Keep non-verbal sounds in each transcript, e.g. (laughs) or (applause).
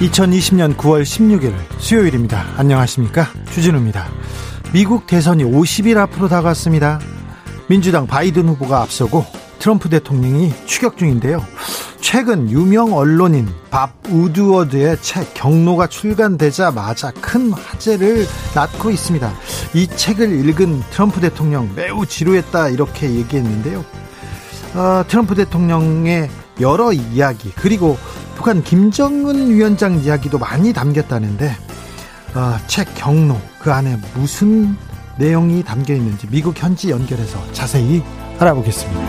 2020년 9월 16일 수요일입니다. 안녕하십니까? 주진우입니다. 미국 대선이 50일 앞으로 다가왔습니다. 민주당 바이든 후보가 앞서고 트럼프 대통령이 추격 중인데요. 최근 유명 언론인 밥 우드워드의 책 경로가 출간되자마자 큰 화제를 낳고 있습니다. 이 책을 읽은 트럼프 대통령 매우 지루했다 이렇게 얘기했는데요. 어, 트럼프 대통령의 여러 이야기 그리고 북한 김정은 위원장 이야기도 많이 담겼다는데 어, 책 경로 그 안에 무슨 내용이 담겨 있는지 미국 현지 연결해서 자세히 알아보겠습니다.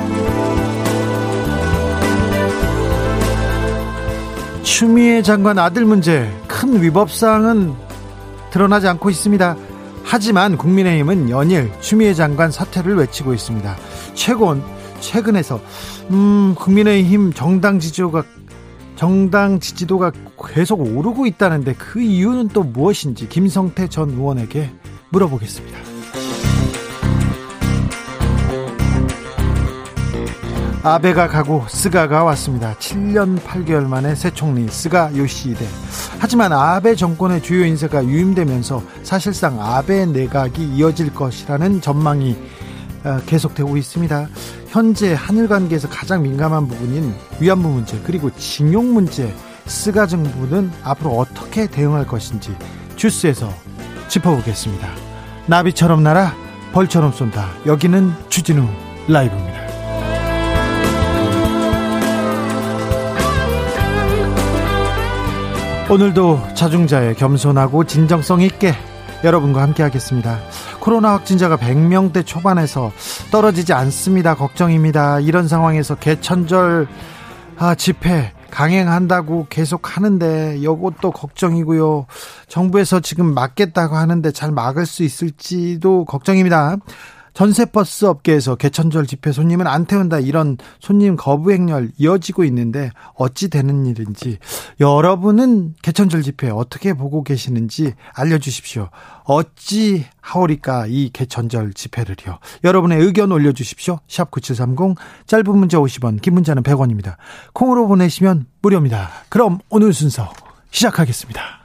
추미애 장관 아들 문제 큰 위법사항은 드러나지 않고 있습니다. 하지만 국민의힘은 연일 추미애 장관 사퇴를 외치고 있습니다. 최근 최근에서 음, 국민의힘 정당 지지도가 정당 지지도가 계속 오르고 있다는데 그 이유는 또 무엇인지 김성태 전 의원에게 물어보겠습니다. 아베가 가고 스가가 왔습니다. 7년 8개월 만에 새 총리 스가 요시히데. 하지만 아베 정권의 주요 인사가 유임되면서 사실상 아베 내각이 이어질 것이라는 전망이 어, 계속되고 있습니다. 현재 한일 관계에서 가장 민감한 부분인 위안부 문제 그리고 징용 문제 스가 정부는 앞으로 어떻게 대응할 것인지 뉴스에서 짚어보겠습니다. 나비처럼 날아 벌처럼 쏜다. 여기는 주진우 라이브입니다. 오늘도 자중자의 겸손하고 진정성 있게 여러분과 함께 하겠습니다. 코로나 확진자가 100명대 초반에서 떨어지지 않습니다. 걱정입니다. 이런 상황에서 개천절 아, 집회 강행한다고 계속 하는데 이것도 걱정이고요. 정부에서 지금 막겠다고 하는데 잘 막을 수 있을지도 걱정입니다. 전세버스 업계에서 개천절 집회 손님은 안 태운다 이런 손님 거부 행렬 이어지고 있는데 어찌 되는 일인지 여러분은 개천절 집회 어떻게 보고 계시는지 알려주십시오. 어찌 하오리까 이 개천절 집회를요. 여러분의 의견 올려주십시오. 샵 9730 짧은 문자 50원 긴 문자는 100원입니다. 콩으로 보내시면 무료입니다. 그럼 오늘 순서 시작하겠습니다.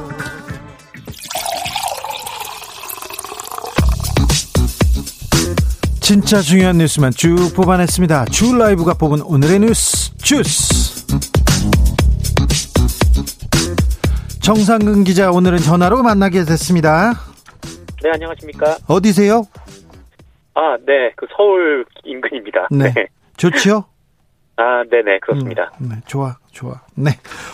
진짜 중요한 뉴스만 쭉 뽑아냈습니다. 주 라이브가 뽑은 오늘의 뉴스 주스. 정상근 기자 오늘은 전화로 만나게 됐습니다. 네 안녕하십니까? 어디세요? 아, 네, 그 서울 인근입니다. 네, 네. 좋지요? 아, 네네 그렇습니다. 음, 네, 좋아, 좋아. 네,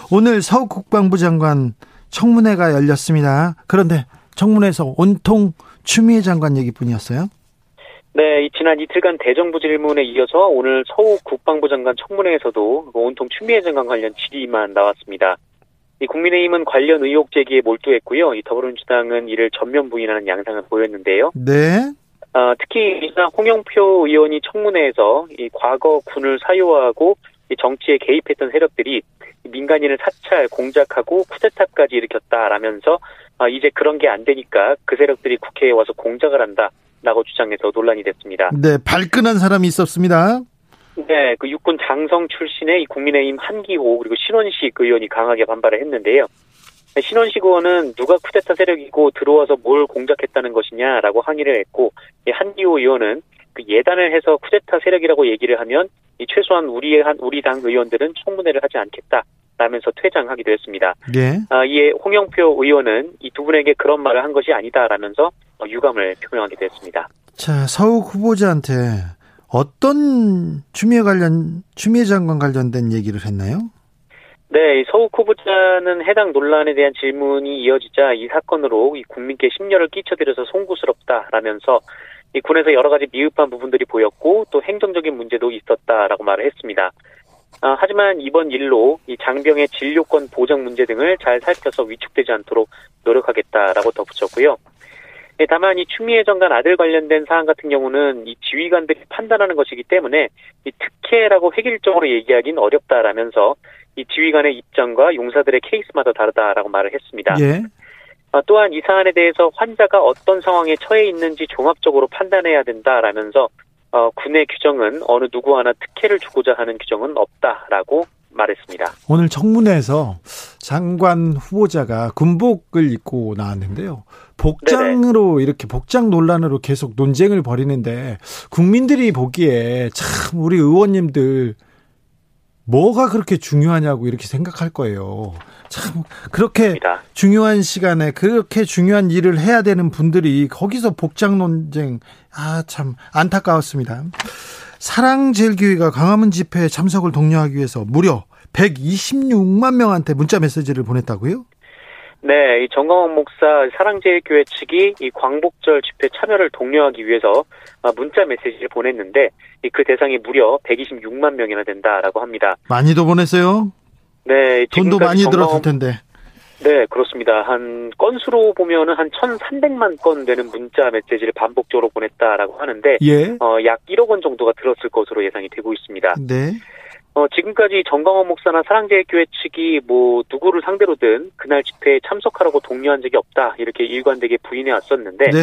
오늘 서욱 국방부 장관 청문회가 열렸습니다. 그런데 청문회에서 온통 추미애 장관 얘기뿐이었어요? 네, 지난 이틀간 대정부 질문에 이어서 오늘 서욱 국방부 장관 청문회에서도 온통 추미애 장관 관련 질의만 나왔습니다. 이 국민의힘은 관련 의혹 제기에 몰두했고요. 이 더불어민주당은 이를 전면 부인하는 양상을 보였는데요. 네. 어, 특히 홍영표 의원이 청문회에서 이 과거 군을 사유하고 이 정치에 개입했던 세력들이 민간인을 사찰, 공작하고 쿠데타까지 일으켰다라면서 아, 이제 그런 게 안 되니까 그 세력들이 국회에 와서 공작을 한다. 라고 주장해서 논란이 됐습니다. 네, 발끈한 사람이 있었습니다. 네, 그 육군 장성 출신의 국민의힘 한기호 그리고 신원식 의원이 강하게 반발을 했는데요. 신원식 의원은 누가 쿠데타 세력이고 들어와서 뭘 공작했다는 것이냐라고 항의를 했고 한기호 의원은 그 예단을 해서 쿠데타 세력이라고 얘기를 하면 이 최소한 우리 한 우리 당 의원들은 청문회를 하지 않겠다. 라면서 퇴장하기도 했습니다. 예. 아, 이에 홍영표 의원은 이 두 분에게 그런 말을 한 것이 아니다라면서 어, 유감을 표명하기도 했습니다. 자, 서욱 후보자한테 어떤 추미애 관련 추미애 장관 관련된 얘기를 했나요? 네, 서욱 후보자는 해당 논란에 대한 질문이 이어지자 이 사건으로 이 국민께 심려를 끼쳐드려서 송구스럽다라면서 이 군에서 여러 가지 미흡한 부분들이 보였고 또 행정적인 문제도 있었다라고 말을 했습니다. 아, 하지만 이번 일로 이 장병의 진료권 보장 문제 등을 잘 살펴서 위축되지 않도록 노력하겠다라고 덧붙였고요. 네, 다만 이 추미애 장관 아들 관련된 사안 같은 경우는 이 지휘관들이 판단하는 것이기 때문에 이 특혜라고 획일적으로 얘기하기는 어렵다라면서 이 지휘관의 입장과 용사들의 케이스마다 다르다라고 말을 했습니다. 예. 아, 또한 이 사안에 대해서 환자가 어떤 상황에 처해 있는지 종합적으로 판단해야 된다라면서 어, 군의 규정은 어느 누구 하나 특혜를 주고자 하는 규정은 없다라고 말했습니다. 오늘 청문회에서 장관 후보자가 군복을 입고 나왔는데요. 복장으로 이렇게 복장 논란으로 계속 논쟁을 벌이는데 국민들이 보기에 참 우리 의원님들 뭐가 그렇게 중요하냐고 이렇게 생각할 거예요. 참 그렇게 맞습니다. 중요한 시간에 그렇게 중요한 일을 해야 되는 분들이 거기서 복장 논쟁 아 참 안타까웠습니다. 사랑제일교회가 광화문 집회에 참석을 독려하기 위해서 무려 126만 명한테 문자 메시지를 보냈다고요? 네, 이 정광훈 목사 사랑제일교회 측이 이 광복절 집회 참여를 독려하기 위해서 아, 문자 메시지를 보냈는데 이그 대상이 무려 126만 명이나 된다라고 합니다. 많이도 보냈어요. 네, 돈도 많이 정광훈- 들었을 텐데. 네, 그렇습니다. 한 건수로 보면은 한 1,300만 건 되는 문자 메시지를 반복적으로 보냈다라고 하는데 예. 어, 약 1억 원 정도가 들었을 것으로 예상이 되고 있습니다. 네. 어, 지금까지 정광원 목사나 사랑제일교회 측이 뭐 누구를 상대로든 그날 집회에 참석하라고 독려한 적이 없다 이렇게 일관되게 부인해 왔었는데 네.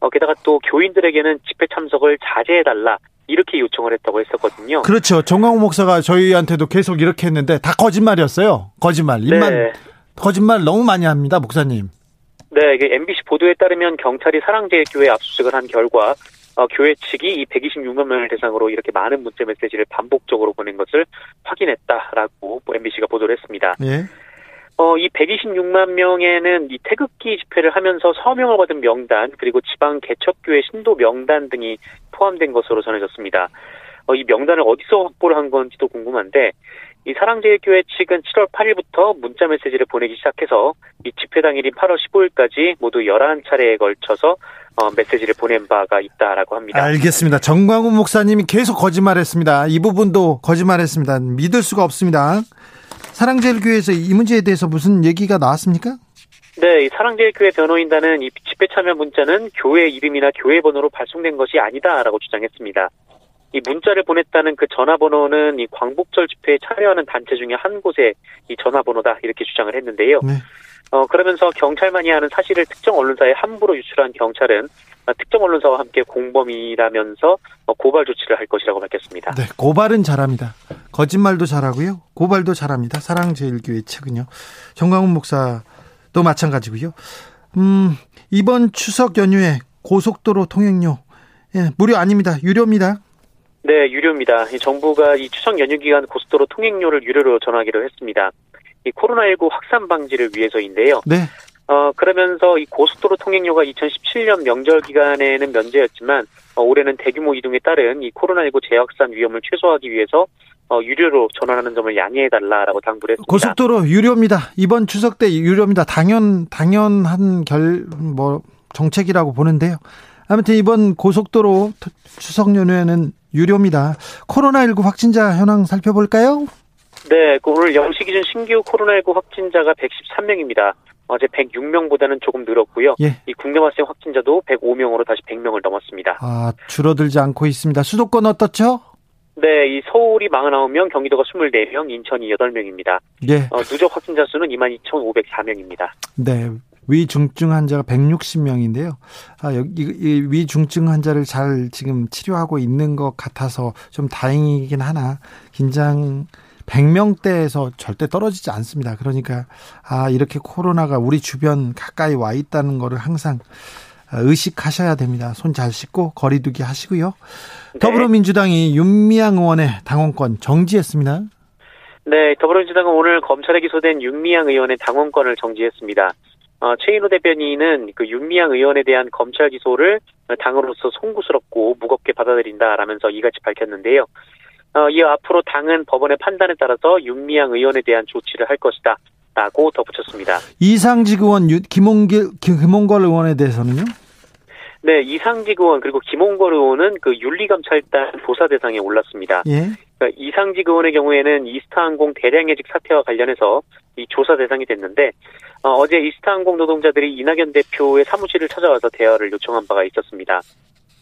어, 게다가 또 교인들에게는 집회 참석을 자제해달라 이렇게 요청을 했다고 했었거든요. 그렇죠. 정광호 목사가 저희한테도 계속 이렇게 했는데 다 거짓말이었어요. 거짓말. 입만 네. 거짓말 너무 많이 합니다, 목사님. 네, 이게 MBC 보도에 따르면 경찰이 사랑제일교회 압수수색을 한 결과 어, 교회 측이 이 126만 명을 대상으로 이렇게 많은 문자 메시지를 반복적으로 보낸 것을 확인했다라고 MBC가 보도를 했습니다. 예. 어, 이 126만 명에는 이 태극기 집회를 하면서 서명을 받은 명단 그리고 지방 개척교회 신도 명단 등이 포함된 것으로 전해졌습니다. 어, 이 명단을 어디서 확보를 한 건지도 궁금한데 이 사랑제일교회 측은 7월 8일부터 문자 메시지를 보내기 시작해서 이 집회 당일인 8월 15일까지 모두 11차례에 걸쳐서 어, 메시지를 보낸 바가 있다라고 합니다. 알겠습니다. 정광훈 목사님이 계속 거짓말했습니다. 이 부분도 거짓말했습니다. 믿을 수가 없습니다. 사랑제일교회에서 이 문제에 대해서 무슨 얘기가 나왔습니까? 네, 이 사랑제일교회 변호인단은 이 집회 참여 문자는 교회 이름이나 교회 번호로 발송된 것이 아니다라고 주장했습니다. 이 문자를 보냈다는 그 전화번호는 이 광복절 집회에 참여하는 단체 중에 한 곳의 이 전화번호다 이렇게 주장을 했는데요. 네. 어, 그러면서 경찰만이 하는 사실을 특정 언론사에 함부로 유출한 경찰은 어, 특정 언론사와 함께 공범이라면서 어, 고발 조치를 할 것이라고 밝혔습니다. 네, 고발은 잘합니다. 거짓말도 잘하고요. 고발도 잘합니다. 사랑제일교회 측은요. 정광훈 목사도 마찬가지고요. 음, 이번 추석 연휴에 고속도로 통행료 예, 무료 아닙니다. 유료입니다. 네, 유료입니다. 이 정부가 이 추석 연휴 기간 고속도로 통행료를 유료로 전하기로 했습니다. 이 코로나19 확산 방지를 위해서인데요. 네. 어, 그러면서 이 고속도로 통행료가 2017년 명절 기간에는 면제였지만 어, 올해는 대규모 이동에 따른 이 코로나19 재확산 위험을 최소화하기 위해서 어, 유료로 전환하는 점을 양해해 달라라고 당부를 했습니다. 고속도로 유료입니다. 이번 추석 때 유료입니다. 당연 당연한 결 뭐 정책이라고 보는데요. 아무튼 이번 고속도로 추석 연휴에는 유료입니다. 코로나19 확진자 현황 살펴볼까요? 네, 그 오늘 0시 기준 신규 코로나19 확진자가 113명입니다. 어제 106명보다는 조금 늘었고요. 예. 이 국내 발생 확진자도 105명으로 다시 100명을 넘었습니다. 아, 줄어들지 않고 있습니다. 수도권 어떻죠? 네, 이 서울이 49명, 경기도가 24명, 인천이 8명입니다. 예. 어, 누적 확진자 수는 22,504명입니다. 네. 위중증 환자가 160명인데요. 아, 여기 이 위중증 환자를 잘 지금 치료하고 있는 것 같아서 좀 다행이긴 하나 긴장 100명대에서 절대 떨어지지 않습니다. 그러니까 아, 이렇게 코로나가 우리 주변 가까이 와 있다는 거를 항상 의식하셔야 됩니다. 손 잘 씻고 거리두기 하시고요. 네. 더불어민주당이 윤미향 의원의 당원권 정지했습니다. 네, 더불어민주당은 오늘 검찰에 기소된 윤미향 의원의 당원권을 정지했습니다. 어, 최인호 대변인은 그 윤미향 의원에 대한 검찰 기소를 당으로서 송구스럽고 무겁게 받아들인다라면서 이같이 밝혔는데요. 어, 이어 앞으로 당은 법원의 판단에 따라서 윤미향 의원에 대한 조치를 할 것이다. 라고 덧붙였습니다. 이상직 의원, 김홍길, 김홍걸 의원에 대해서는요? 네, 이상직 의원 그리고 김홍걸 의원은 그 윤리감찰단 조사 대상에 올랐습니다. 예. 그러니까 이상직 의원의 경우에는 이스타항공 대량 해직 사태와 관련해서 이 조사 대상이 됐는데 어, 제 이스타항공 노동자들이 이낙연 대표의 사무실을 찾아와서 대화를 요청한 바가 있었습니다.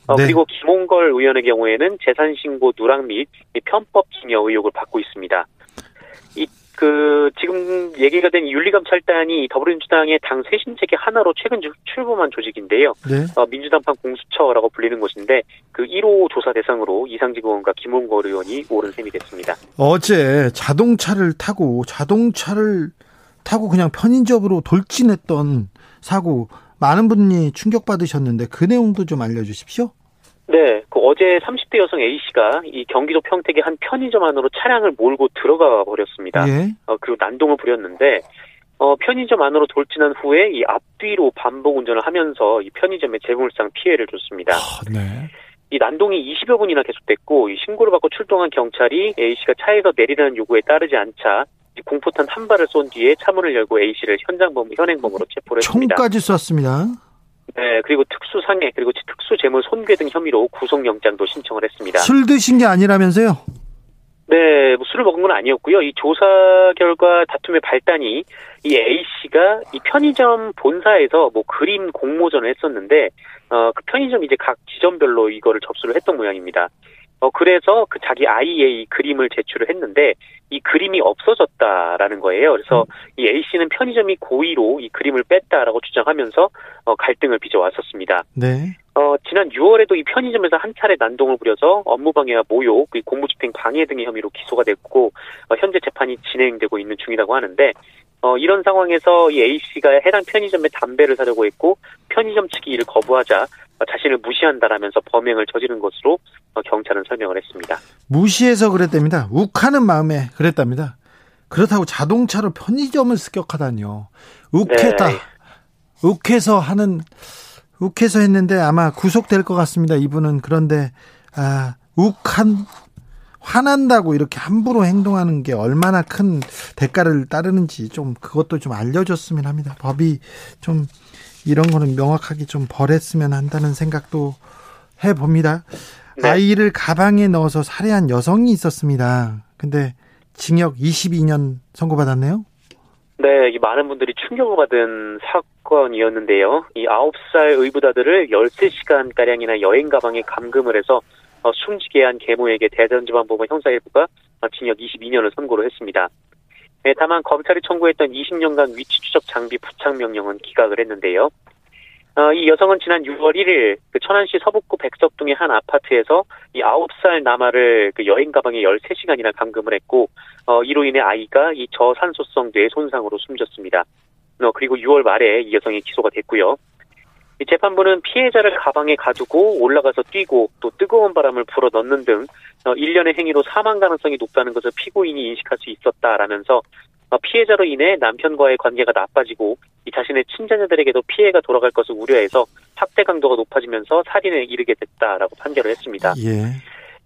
어, 네. 그리고 김홍걸 의원의 경우에는 재산 신고 누락 및 편법 증여 의혹을 받고 있습니다. 그 지금 얘기가 된 윤리감찰단이 더불어민주당의 당 쇄신체계 하나로 최근 출범한 조직인데요. 네. 어, 민주당판 공수처라고 불리는 곳인데 그 1호 조사 대상으로 이상직 의원과 김홍걸 의원이 오른 셈이 됐습니다. 어제 자동차를 타고 자동차를 타고 그냥 편의점으로 돌진했던 사고 많은 분이 충격받으셨는데 그 내용도 좀 알려주십시오. 네, 그 어제 30대 여성 A 씨가 이 경기도 평택의 한 편의점 안으로 차량을 몰고 들어가 버렸습니다. 예. 어, 그리고 난동을 부렸는데 어, 편의점 안으로 돌진한 후에 이 앞뒤로 반복 운전을 하면서 이 편의점에 재물상 피해를 줬습니다. 아, 네. 이 난동이 20여 분이나 계속됐고 이 신고를 받고 출동한 경찰이 A 씨가 차에서 내리라는 요구에 따르지 않자 공포탄 한 발을 쏜 뒤에 차문을 열고 A 씨를 현장범 현행범으로 체포를 했습니다. 총까지 쐈습니다. 네, 그리고 특수상해 그리고 특수재물 손괴 등 혐의로 구속영장도 신청을 했습니다. 술 드신 게 아니라면서요? 네, 뭐 술을 먹은 건 아니었고요. 이 조사 결과 다툼의 발단이 이 A 씨가 이 편의점 본사에서 뭐 그림 공모전을 했었는데 어 그 편의점 이제 각 지점별로 이거를 접수를 했던 모양입니다. 어, 그래서 그 자기 아이의 이 그림을 제출을 했는데 이 그림이 없어졌다라는 거예요. 그래서 음. 이 A 씨는 편의점이 고의로 이 그림을 뺐다라고 주장하면서 어, 갈등을 빚어왔었습니다. 네. 어, 지난 6월에도 이 편의점에서 한 차례 난동을 부려서 업무방해와 모욕, 공무집행 방해 등의 혐의로 기소가 됐고 어, 현재 재판이 진행되고 있는 중이라고 하는데 어, 이런 상황에서 이 A 씨가 해당 편의점에 담배를 사려고 했고 편의점 측이 이를 거부하자 자신을 무시한다라면서 범행을 저지른 것으로 어, 경찰은 설명을 했습니다. 무시해서 그랬답니다. 욱하는 마음에 그랬답니다. 그렇다고 자동차로 편의점을 습격하다니요. 욱했다. 네. 욱해서 하는 욱해서 했는데 아마 구속될 것 같습니다. 이분은 그런데 아, 욱한 화난다고 이렇게 함부로 행동하는 게 얼마나 큰 대가를 따르는지 좀 그것도 좀 알려줬으면 합니다. 법이 좀 이런 거는 명확하게 좀 벌했으면 한다는 생각도 해 봅니다. 네. 아이를 가방에 넣어서 살해한 여성이 있었습니다. 근데 징역 22년 선고받았네요. 네, 많은 분들이 충격을 받은 사건이었는데요. 이 9살 의붓아들을 13시간가량이나 여행 가방에 감금을 해서 어, 숨지게 한 계모에게 대전지방법원 형사일부가 징역 22년을 선고를 했습니다. 네, 다만 검찰이 청구했던 20년간 위치 추적 장비 부착 명령은 기각을 했는데요. 어, 이 여성은 지난 6월 1일 그 천안시 서북구 백석동의 한 아파트에서 이 9살 남아를 그 여행 가방에 13시간이나 감금을 했고 어, 이로 인해 아이가 이 저산소성 뇌 손상으로 숨졌습니다. 어, 그리고 6월 말에 이 여성이 기소가 됐고요. 이 재판부는 피해자를 가방에 가두고 올라가서 뛰고 또 뜨거운 바람을 불어 넣는 등 어, 일련의 행위로 사망 가능성이 높다는 것을 피고인이 인식할 수 있었다라면서 어, 피해자로 인해 남편과의 관계가 나빠지고 이 자신의 친자녀들에게도 피해가 돌아갈 것을 우려해서 학대 강도가 높아지면서 살인에 이르게 됐다라고 판결을 했습니다. 예.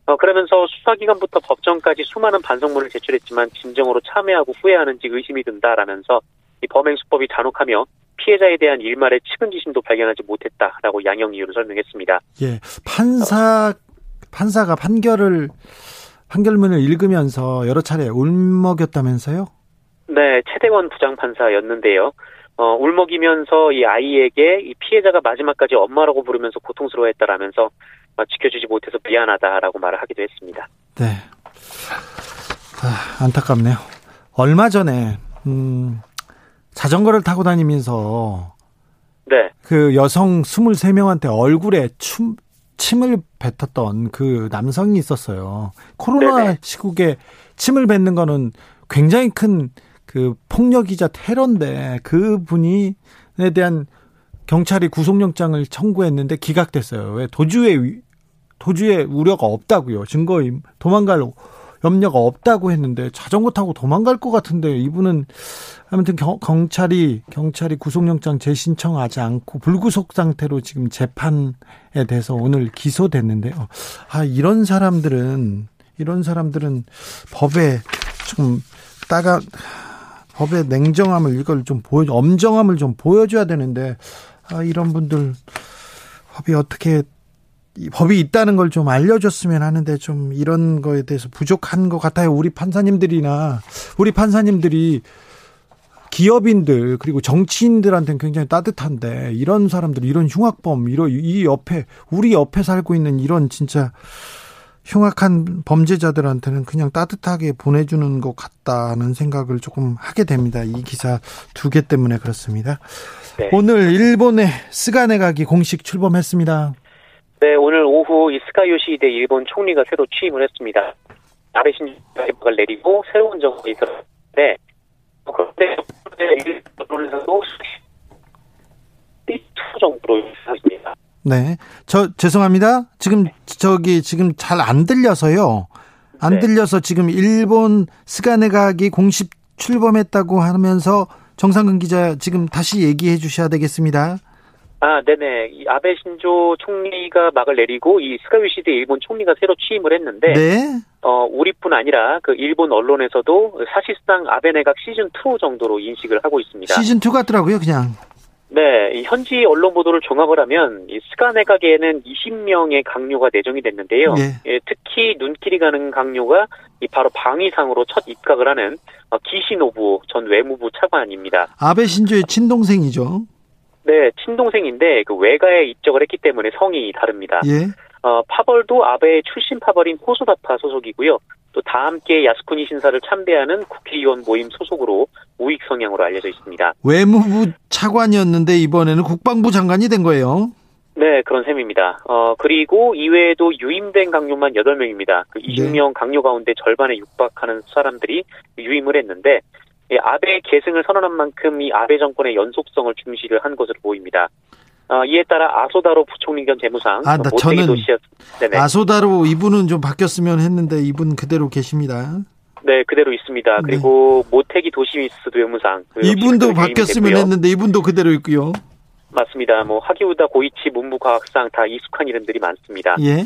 어, 그러면서 수사기관부터 법정까지 수많은 반성문을 제출했지만 진정으로 참여하고 후회하는지 의심이 든다라면서 이 범행 수법이 잔혹하며 피해자에 대한 일말의 측은지심도 발견하지 못했다라고 양형 이유를 설명했습니다. 예, 판사 판사가 판결을 판결문을 읽으면서 여러 차례 울먹였다면서요? 네, 최대원 부장판사였는데요. 어, 울먹이면서 이 아이에게 이 피해자가 마지막까지 엄마라고 부르면서 고통스러워했다라면서 어, 지켜주지 못해서 미안하다라고 말을 하기도 했습니다. 네. 아, 안타깝네요. 얼마 전에 음, 자전거를 타고 다니면서 네. 그 여성 23명한테 얼굴에 춤, 침을 뱉었던 그 남성이 있었어요. 코로나 네네. 시국에 침을 뱉는 거는 굉장히 큰 그 폭력이자 테러인데 그 분이에 대한 경찰이 구속영장을 청구했는데 기각됐어요. 왜 도주의 도주의 우려가 없다고요. 증거 도망갈 염려가 없다고 했는데 자전거 타고 도망갈 것 같은데 이분은 아무튼 경, 경찰이 경찰이 구속영장 재신청하지 않고 불구속 상태로 지금 재판에 대해서 오늘 기소됐는데요. 아 이런 사람들은 이런 사람들은 법에 좀 따가 법의 냉정함을 이걸 좀 보여 엄정함을 좀 보여줘야 되는데 아 이런 분들 법이 어떻게 법이 있다는 걸 좀 알려줬으면 하는데 좀 이런 거에 대해서 부족한 것 같아요. 우리 판사님들이나 우리 판사님들이 기업인들 그리고 정치인들한테는 굉장히 따뜻한데 이런 사람들 이런 흉악범 이런 이 옆에 우리 옆에 살고 있는 이런 진짜 흉악한 범죄자들한테는 그냥 따뜻하게 보내주는 것 같다는 생각을 조금 하게 됩니다. 이 기사 두 개 때문에 그렇습니다. 네. 오늘 일본의 스가네가기 공식 출범했습니다. 네, 오늘 오후 이 스가 요시히데 일본 총리가 새로 취임을 했습니다. 아베 신조가 내리고 새로운 정부가 있었는데 그런데 일본에서도 투 정도로 있습니다. 네, 저 죄송합니다. 지금 저기 지금 잘 안 들려서요. 안 네. 들려서 지금 일본 스가 내각이 공식 출범했다고 하면서 정상근 기자 지금 다시 얘기해 주셔야 되겠습니다. 아, 네네. 이 아베 신조 총리가 막을 내리고 이 스가 요시히데 일본 총리가 새로 취임을 했는데, 네. 어 우리뿐 아니라 그 일본 언론에서도 사실상 아베 내각 시즌 2 정도로 인식을 하고 있습니다. 시즌 2 같더라고요, 그냥. 네, 현지 언론 보도를 종합을 하면 이 스가 내각에는 20명의 각료가 내정이 됐는데요. 네. 예, 특히 눈길이 가는 각료가 이 바로 방위상으로 첫 입각을 하는 어, 기시 노부오 전 외무부 차관입니다. 아베 신조의 친동생이죠. 네, 친동생인데 그 외가에 입적을 했기 때문에 성이 다릅니다. 예. 어, 파벌도 아베의 출신 파벌인 호소다파 소속이고요. 또 다함께 야스쿠니 신사를 참배하는 국회의원 모임 소속으로 우익 성향으로 알려져 있습니다. 외무부 차관이었는데 이번에는 국방부 장관이 된 거예요. 네, 그런 셈입니다. 어, 그리고 이외에도 유임된 강요만 8명입니다. 그 20명 네. 강요 가운데 절반에 육박하는 사람들이 유임을 했는데 예, 아베 계승을 선언한 만큼 이 아베 정권의 연속성을 중시를 한 것으로 보입니다. 어, 이에 따라 아소다로 부총리 겸 재무상 아, 나 저는 도시였... 아소다로 이분은 좀 바뀌었으면 했는데 이분 그대로 계십니다. 네, 그대로 있습니다. 네. 그리고 모테기 도시미스 도무상 그 이분도 바뀌었으면 했는데 이분도 그대로 있고요. 맞습니다. 뭐 하기우다 고이치 문부과학상 다 익숙한 이름들이 많습니다. 예.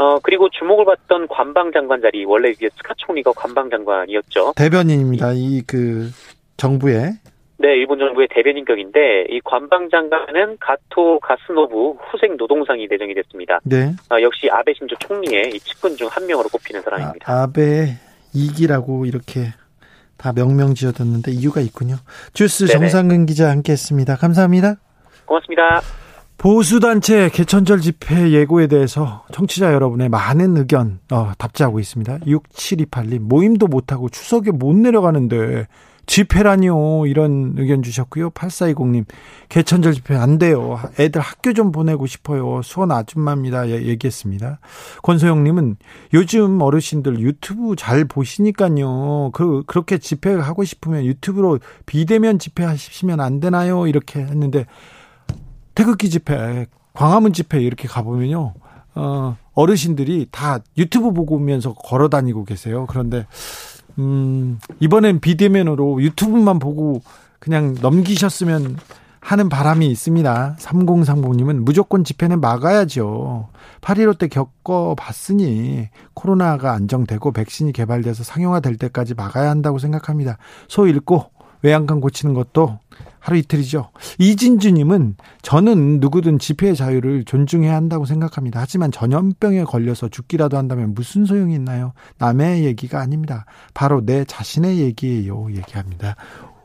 어, 그리고 주목을 받던 관방장관 자리, 원래 이게 스카 총리가 관방장관이었죠. 대변인입니다. 이 그 정부의. 네, 일본 정부의 대변인격인데, 이 관방장관은 가토 가스노부 후생 노동상이 내정이 됐습니다. 네. 어, 역시 아베 신조 총리의 이 측근 중 한 명으로 꼽히는 사람입니다. 아, 아베 이기라고 이렇게 다 명명 지어뒀는데 이유가 있군요. 주스 네네. 정상근 기자 함께 했습니다. 감사합니다. 고맙습니다. 보수단체 개천절 집회 예고에 대해서 청취자 여러분의 많은 의견 어, 답지하고 있습니다. 6728님 모임도 못하고 추석에 못 내려가는데 집회라니요 이런 의견 주셨고요. 8420님 개천절 집회 안 돼요. 애들 학교 좀 보내고 싶어요. 수원 아줌마입니다. 예, 얘기했습니다. 권소영님은 요즘 어르신들 유튜브 잘 보시니까요. 그 그렇게 집회 하고 싶으면 유튜브로 비대면 집회 하시면 안 되나요? 이렇게 했는데 태극기 집회, 광화문 집회 이렇게 가보면요. 어, 어르신들이 다 유튜브 보고 오면서 걸어 다니고 계세요. 그런데, 음, 이번엔 비대면으로 유튜브만 보고 그냥 넘기셨으면 하는 바람이 있습니다. 3030님은 무조건 집회는 막아야죠. 8.15 때 겪어봤으니 코로나가 안정되고 백신이 개발돼서 상용화될 때까지 막아야 한다고 생각합니다. 소 읽고 외양간 고치는 것도 하루 이틀이죠. 이진주님은 저는 누구든 집회의 자유를 존중해야 한다고 생각합니다. 하지만 전염병에 걸려서 죽기라도 한다면 무슨 소용이 있나요? 남의 얘기가 아닙니다. 바로 내 자신의 얘기예요. 얘기합니다.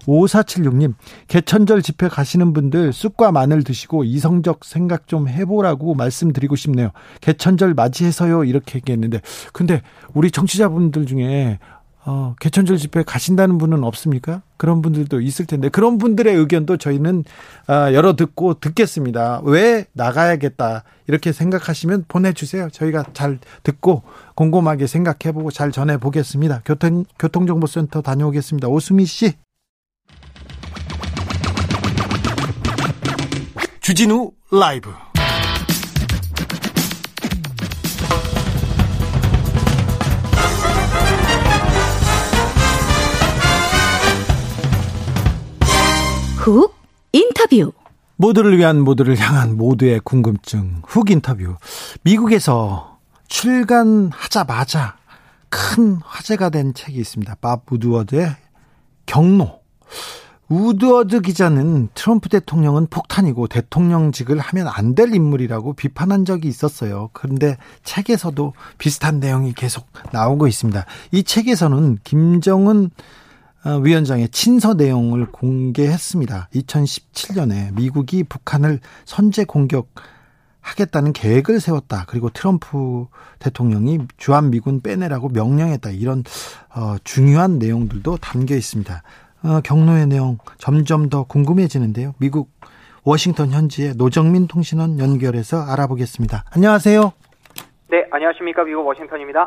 5476님, 개천절 집회 가시는 분들 쑥과 마늘 드시고 이성적 생각 좀 해보라고 말씀드리고 싶네요. 개천절 맞이해서요. 이렇게 얘기했는데. 근데 우리 정치자분들 중에 어, 개천절 집회 가신다는 분은 없습니까? 그런 분들도 있을 텐데 그런 분들의 의견도 저희는 아, 열어 듣고 듣겠습니다. 왜 나가야겠다 이렇게 생각하시면 보내주세요. 저희가 잘 듣고 곰곰하게 생각해보고 잘 전해 보겠습니다. 교통 교통정보센터 다녀오겠습니다. 오수미 씨. 주진우 라이브 훅 인터뷰 모두를 위한 모두를 향한 모두의 궁금증 훅 인터뷰 미국에서 출간하자마자 큰 화제가 된 책이 있습니다. 밥 우드워드의 경로 우드워드 기자는 트럼프 대통령은 폭탄이고 대통령직을 하면 안 될 인물이라고 비판한 적이 있었어요. 그런데 책에서도 비슷한 내용이 계속 나오고 있습니다. 이 책에서는 김정은 어, 위원장의 친서 내용을 공개했습니다. 2017년에 미국이 북한을 선제 공격 하겠다는 계획을 세웠다. 그리고 트럼프 대통령이 주한 미군 빼내라고 명령했다. 이런 어, 중요한 내용들도 담겨 있습니다. 어, 경로의 내용 점점 더 궁금해지는데요. 미국 워싱턴 현지의 노정민 통신원 연결해서 알아보겠습니다. 안녕하세요. 네, 안녕하십니까. 미국 워싱턴입니다.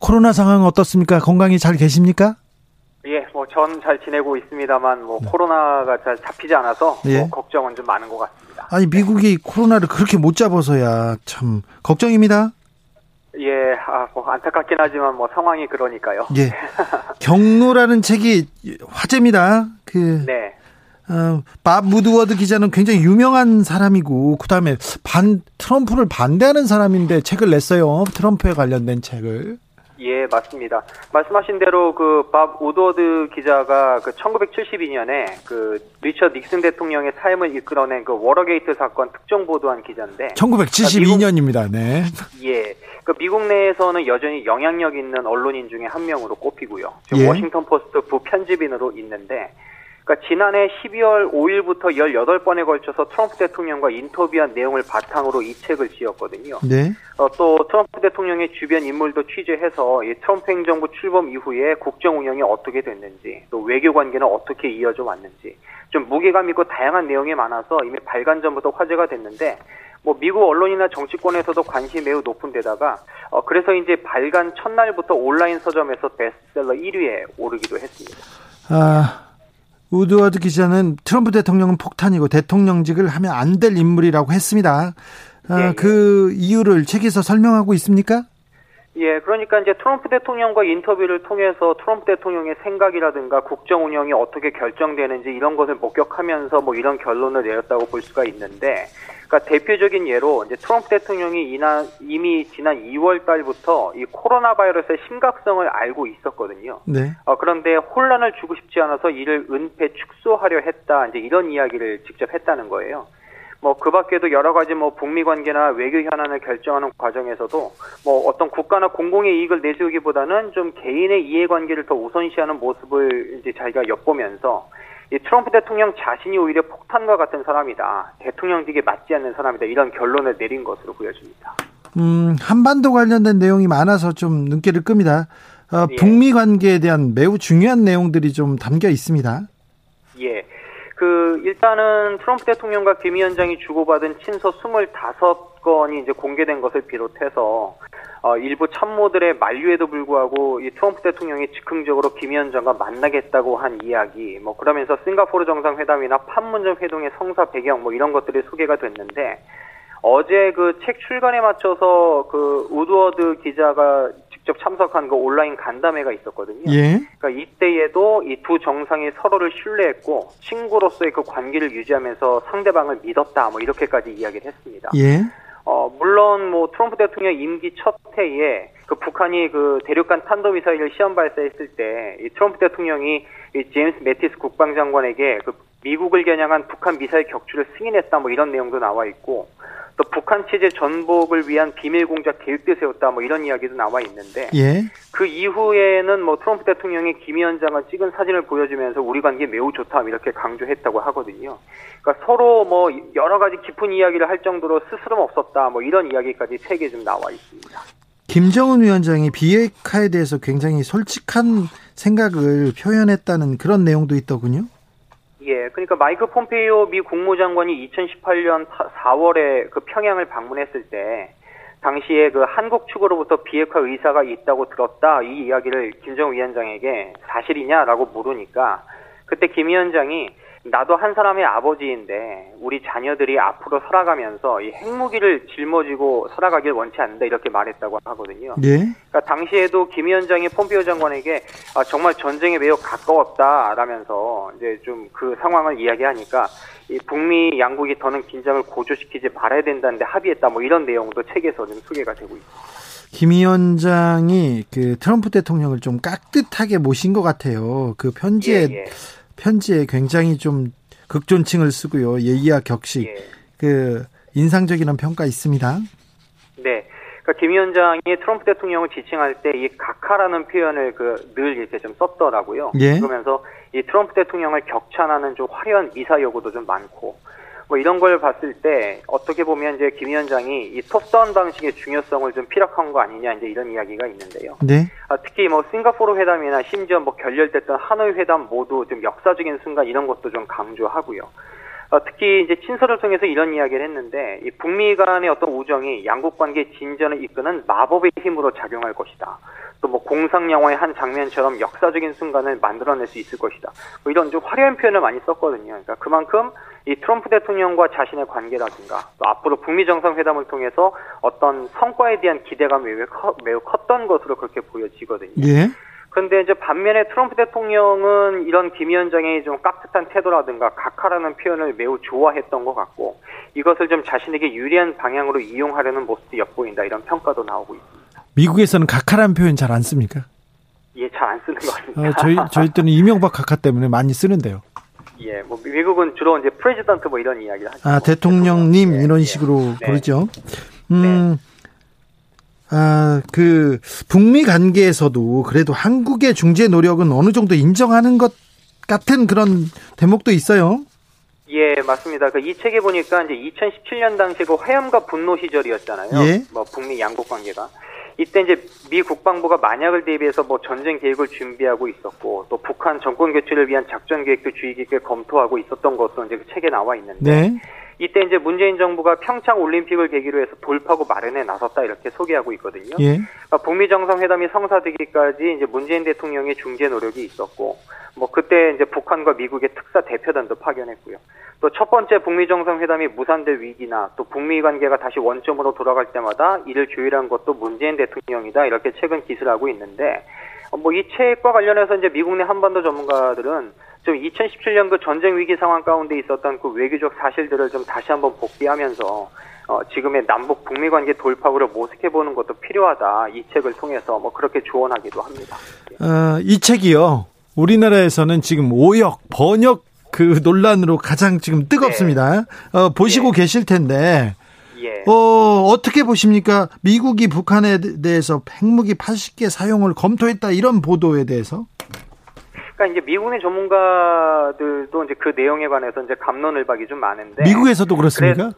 코로나 상황 어떻습니까? 건강히 잘 계십니까? 예, 뭐 전 잘 지내고 있습니다만 뭐 네. 코로나가 잘 잡히지 않아서 예. 뭐 걱정은 좀 많은 것 같습니다. 아니 미국이 코로나를 그렇게 못 잡아서야 참 걱정입니다. 예, 아, 뭐 안타깝긴 하지만 뭐 상황이 그러니까요. 예. (laughs) 격노라는 책이 화제입니다. 그 네. 어, 밥 우드워드 기자는 굉장히 유명한 사람이고 그다음에 반 트럼프를 반대하는 사람인데 책을 냈어요. 트럼프에 관련된 책을. 예, 맞습니다. 말씀하신 대로 그 밥 우드워드 기자가 그 1972년에 그 리처드 닉슨 대통령의 사임을 이끌어낸 그 워터게이트 사건 특종 보도한 기자인데 1972년입니다. 네. (laughs) 예. 그 미국 내에서는 여전히 영향력 있는 언론인 중에 한 명으로 꼽히고요. 지금 예. 워싱턴 포스트 부편집인으로 있는데 그러니까 지난해 12월 5일부터 18번에 걸쳐서 트럼프 대통령과 인터뷰한 내용을 바탕으로 이 책을 지었거든요. 네. 어, 또 트럼프 대통령의 주변 인물도 취재해서 이 트럼프 행정부 출범 이후에 국정 운영이 어떻게 됐는지, 또 외교 관계는 어떻게 이어져 왔는지, 좀 무게감 있고 다양한 내용이 많아서 이미 발간 전부터 화제가 됐는데, 뭐 미국 언론이나 정치권에서도 관심이 매우 높은 데다가 어 그래서 이제 발간 첫날부터 온라인 서점에서 베스트셀러 1위에 오르기도 했습니다. 아 우드워드 기자는 트럼프 대통령은 폭탄이고 대통령직을 하면 안 될 인물이라고 했습니다. 아, 예, 예. 그 이유를 책에서 설명하고 있습니까? 예, 그러니까 이제 트럼프 대통령과 인터뷰를 통해서 트럼프 대통령의 생각이라든가 국정 운영이 어떻게 결정되는지 이런 것을 목격하면서 뭐 이런 결론을 내렸다고 볼 수가 있는데, 그러니까 대표적인 예로 이제 트럼프 대통령이 이나, 이미 지난 2월 달부터 이 코로나 바이러스의 심각성을 알고 있었거든요. 네. 어, 그런데 혼란을 주고 싶지 않아서 이를 은폐 축소하려 했다. 이제 이런 이야기를 직접 했다는 거예요. 뭐 그 밖에도 여러 가지 뭐 북미 관계나 외교 현안을 결정하는 과정에서도 뭐 어떤 국가나 공공의 이익을 내세우기보다는 좀 개인의 이해관계를 더 우선시하는 모습을 이제 자기가 엿보면서 이 트럼프 대통령 자신이 오히려 폭탄과 같은 사람이다. 대통령직에 맞지 않는 사람이다. 이런 결론을 내린 것으로 보여집니다. 음, 한반도 관련된 내용이 많아서 좀 눈길을 끕니다. 어, 예. 북미 관계에 대한 매우 중요한 내용들이 좀 담겨 있습니다. 예. 그 일단은 트럼프 대통령과 김 위원장이 주고받은 친서 25건이 이제 공개된 것을 비롯해서 어, 일부 참모들의 만류에도 불구하고 이 트럼프 대통령이 즉흥적으로 김 위원장과 만나겠다고 한 이야기, 뭐 그러면서 싱가포르 정상회담이나 판문점 회동의 성사 배경 뭐 이런 것들이 소개가 됐는데 어제 그 책 출간에 맞춰서 그 우드워드 기자가 직접 참석한 그 온라인 간담회가 있었거든요. 예. 그러니까 이때에도 이 두 정상이 서로를 신뢰했고 친구로서의 그 관계를 유지하면서 상대방을 믿었다. 뭐 이렇게까지 이야기를 했습니다. 예. 어, 물론 뭐 트럼프 대통령 임기 첫 해에 그 북한이 그 대륙간 탄도미사일을 시험 발사했을 때 이 트럼프 대통령이 이 제임스 매티스 국방장관에게 그 미국을 겨냥한 북한 미사일 격추를 승인했다 뭐 이런 내용도 나와 있고 또 북한 체제 전복을 위한 비밀 공작 계획도 세웠다 뭐 이런 이야기도 나와 있는데 예. 그 이후에는 뭐 트럼프 대통령이 김 위원장을 찍은 사진을 보여주면서 우리 관계 매우 좋다 이렇게 강조했다고 하거든요. 그러니까 서로 뭐 여러 가지 깊은 이야기를 할 정도로 스스럼 없었다 뭐 이런 이야기까지 책에 좀 나와 있습니다. 김정은 위원장이 비핵화에 대해서 굉장히 솔직한 생각을 표현했다는 그런 내용도 있더군요. 예, 그러니까 마이크 폼페이오 미 국무장관이 2018년 4월에 그 평양을 방문했을 때 당시에 그 한국 측으로부터 비핵화 의사가 있다고 들었다. 이 이야기를 김정은 위원장에게 사실이냐라고 물으니까 그때 김 위원장이 나도 한 사람의 아버지인데 우리 자녀들이 앞으로 살아가면서 이 핵무기를 짊어지고 살아가길 원치 않는다 이렇게 말했다고 하거든요. 예. 그러니까 당시에도 김 위원장이 폼피오 장관에게 아, 정말 전쟁에 매우 가까웠다라면서 이제 좀 그 상황을 이야기하니까 이 북미 양국이 더는 긴장을 고조시키지 말아야 된다는데 합의했다 뭐 이런 내용도 책에서 좀 소개가 되고 있습니다. 김 위원장이 그 트럼프 대통령을 좀 깍듯하게 모신 것 같아요. 그 편지에 예, 예. 편지에 굉장히 좀 극존칭을 쓰고요. 예의와 격식. 예. 그 인상적인 평가 있습니다. 네. 그러니까 김 위원장이 트럼프 대통령을 지칭할 때 이 각하라는 표현을 그 늘 이렇게 좀 썼더라고요. 예. 그러면서 이 트럼프 대통령을 격찬하는 좀 화려한 미사 여구도 좀 많고 뭐 이런 걸 봤을 때 어떻게 보면 이제 김 위원장이 이 톱다운 방식의 중요성을 좀 피력한 거 아니냐 이제 이런 이야기가 있는데요. 네. 아, 특히 뭐 싱가포르 회담이나 심지어 뭐 결렬됐던 하노이 회담 모두 좀 역사적인 순간 이런 것도 좀 강조하고요. 어, 특히 이제 친서를 통해서 이런 이야기를 했는데 이 북미 간의 어떤 우정이 양국 관계 진전을 이끄는 마법의 힘으로 작용할 것이다. 또 뭐 공상 영화의 한 장면처럼 역사적인 순간을 만들어낼 수 있을 것이다. 뭐 이런 좀 화려한 표현을 많이 썼거든요. 그러니까 그만큼 이 트럼프 대통령과 자신의 관계라든가 또 앞으로 북미 정상회담을 통해서 어떤 성과에 대한 기대감이 매우, 커, 매우 컸던 것으로 그렇게 보여지거든요. 예. 근데 이제 반면에 트럼프 대통령은 이런 김 위원장의 좀 깍듯한 태도라든가 각하라는 표현을 매우 좋아했던 것 같고 이것을 좀 자신에게 유리한 방향으로 이용하려는 모습도 엿보인다 이런 평가도 나오고 있습니다. 미국에서는 각하라는 표현 잘 안 씁니까? 예, 잘 안 쓰는 것 같습니다. 어, 저희 저희 때는 이명박 각하 때문에 많이 쓰는데요. 예, 뭐 미국은 주로 이제 President 뭐 이런 이야기를 하죠. 아 대통령님 예, 이런 예. 식으로 네. 부르죠. 음. 아, 그 북미 관계에서도 그래도 한국의 중재 노력은 어느 정도 인정하는 것 같은 그런 대목도 있어요. 예, 맞습니다. 그 이 책에 보니까 이제 2017년 당시 그 화염과 분노 시절이었잖아요. 예. 뭐 북미 양국 관계가. 이때 이제 미 국방부가 만약을 대비해서 뭐 전쟁 계획을 준비하고 있었고 또 북한 정권 교체를 위한 작전 계획도 주의 깊게 검토하고 있었던 것으로 이제 그 책에 나와 있는데 네. 이때 이제 문재인 정부가 평창 올림픽을 계기로 해서 돌파구 마련에 나섰다 이렇게 소개하고 있거든요. 예. 그러니까 북미 정상회담이 성사되기까지 이제 문재인 대통령의 중재 노력이 있었고, 뭐 그때 이제 북한과 미국의 특사 대표단도 파견했고요. 또 첫 번째 북미 정상회담이 무산될 위기나 또 북미 관계가 다시 원점으로 돌아갈 때마다 이를 조율한 것도 문재인 대통령이다 이렇게 최근 기술하고 있는데, 뭐 이 책과 관련해서 이제 미국 내 한반도 전문가들은 좀 2017년 그 전쟁 위기 상황 가운데 있었던 그 외교적 사실들을 좀 다시 한번 복귀하면서 어, 지금의 남북 북미 관계 돌파구를 모색해 보는 것도 필요하다. 이 책을 통해서 뭐 그렇게 조언하기도 합니다. 어, 이 책이요. 우리나라에서는 지금 오역 번역 그 논란으로 가장 지금 뜨겁습니다. 어, 보시고 네. 계실 텐데 예. 어, 어떻게 보십니까? 미국이 북한에 대해서 핵무기 80개 사용을 검토했다 이런 보도에 대해서? 그러니까 이제 미국 내 전문가들도 이제 그 내용에 관해서 이제 감론을 박이 좀 많은데 미국에서도 그렇습니까?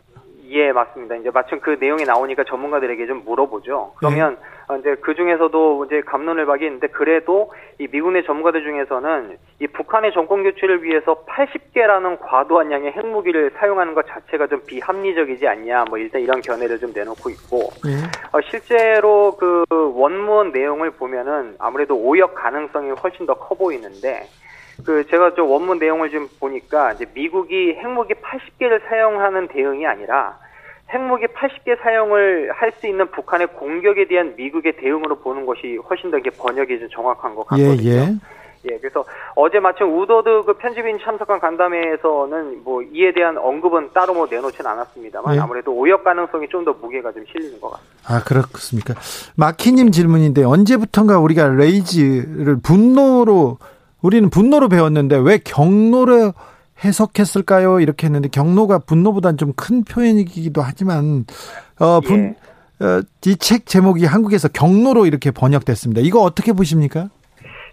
예, 맞습니다. 이제 마침 그 내용이 나오니까 전문가들에게 좀 물어보죠. 그러면 네. 어, 이제 그 중에서도 이제 감론을 박이 있는데 그래도 이내 전문가들 중에서는 이 북한의 정권 교체를 위해서 80개라는 과도한 양의 핵무기를 사용하는 것 자체가 좀 비합리적이지 않냐. 뭐 일단 이런 견해를 좀 내놓고 있고 예. 어, 실제로 그 원문 내용을 보면은 아무래도 오역 가능성이 훨씬 더 커 보이는데 그 제가 저 원문 내용을 좀 보니까 이제 미국이 핵무기 80개를 사용하는 대응이 아니라 핵무기 80개 사용을 할 수 있는 북한의 공격에 대한 미국의 대응으로 보는 것이 훨씬 더 이게 번역이 좀 정확한 것 예, 같거든요. 예. 예, 그래서 어제 마침 우더드 그 편집인 참석한 간담회에서는 뭐 이에 대한 언급은 따로 뭐 내놓지는 않았습니다만 예. 아무래도 오역 가능성이 좀 더 무게가 좀 실리는 것 같습니다. 아, 그렇습니까? 마키님 질문인데 언제부턴가 우리가 레이즈를 분노로 우리는 분노로 배웠는데 왜 경로로 해석했을까요? 이렇게 했는데 경로가 분노보다는 좀큰 표현이기도 하지만 어, 분, 어, 이책 제목이 한국에서 경로로 이렇게 번역됐습니다. 이거 어떻게 보십니까?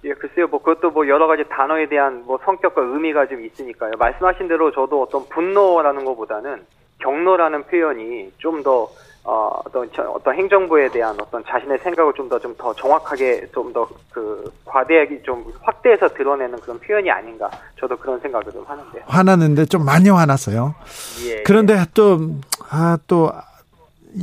예, 글쎄요, 뭐 그것도 뭐 여러 가지 단어에 대한 뭐 성격과 의미가 좀 있으니까요. 말씀하신 대로 저도 어떤 분노라는 것보다는 경로라는 표현이 좀더 어, 어떤 저- 어떤 행정부에 대한 어떤 자신의 생각을 좀더 좀 더 정확하게 좀 더 그 과대하게 좀 확대해서 드러내는 그런 표현이 아닌가. 저도 그런 생각을 좀 하는데. 화났는데 좀 많이 화났어요. 예. 그런데 또, 아, 또,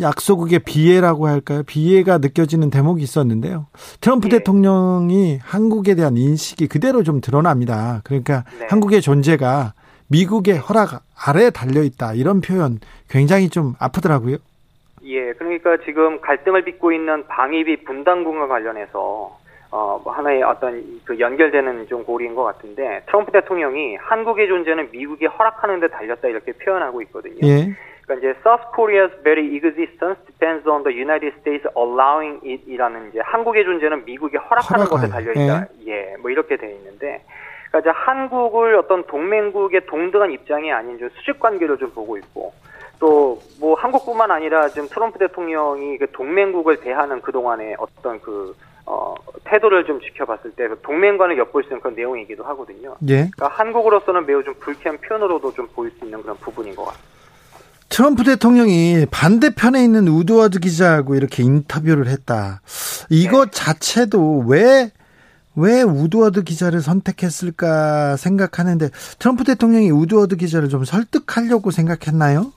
약소국의 비애라고 할까요? 비애가 느껴지는 대목이 있었는데요. 트럼프 예. 대통령이 한국에 대한 인식이 그대로 좀 드러납니다. 그러니까 네. 한국의 존재가 미국의 허락 아래 달려 있다 이런 표현 굉장히 좀 아프더라고요. 예, 그러니까 지금 갈등을 빚고 있는 방위비 분담금과 관련해서 어, 뭐 하나의 어떤 그 연결되는 좀 고리인 것 같은데 트럼프 대통령이 한국의 존재는 미국이 허락하는 데 달렸다 이렇게 표현하고 있거든요. 예. 그러니까 이제 South Korea's very existence depends on the United States allowing it이라는 이제 한국의 존재는 미국이 허락하는 것에 달려 있다. 예. 예, 뭐 이렇게 되어 있는데 그러니까 이제 한국을 어떤 동맹국의 동등한 입장이 아닌 좀 수직 관계로 좀 보고 있고 또 뭐 한국뿐만 아니라 지금 트럼프 대통령이 그 동맹국을 대하는 그 동안의 어떤 그 어, 태도를 좀 지켜봤을 때그 동맹관을 엿볼 수 있는 그런 내용이기도 하거든요. 예. 그러니까 한국으로서는 매우 좀 불쾌한 표현으로도 좀 보일 수 있는 그런 부분인 것 같습니다. 트럼프 대통령이 반대편에 있는 우드워드 기자하고 이렇게 인터뷰를 했다. 이거 네. 자체도 왜, 왜 우드워드 기자를 선택했을까 생각하는데 트럼프 대통령이 우드워드 기자를 좀 설득하려고 생각했나요?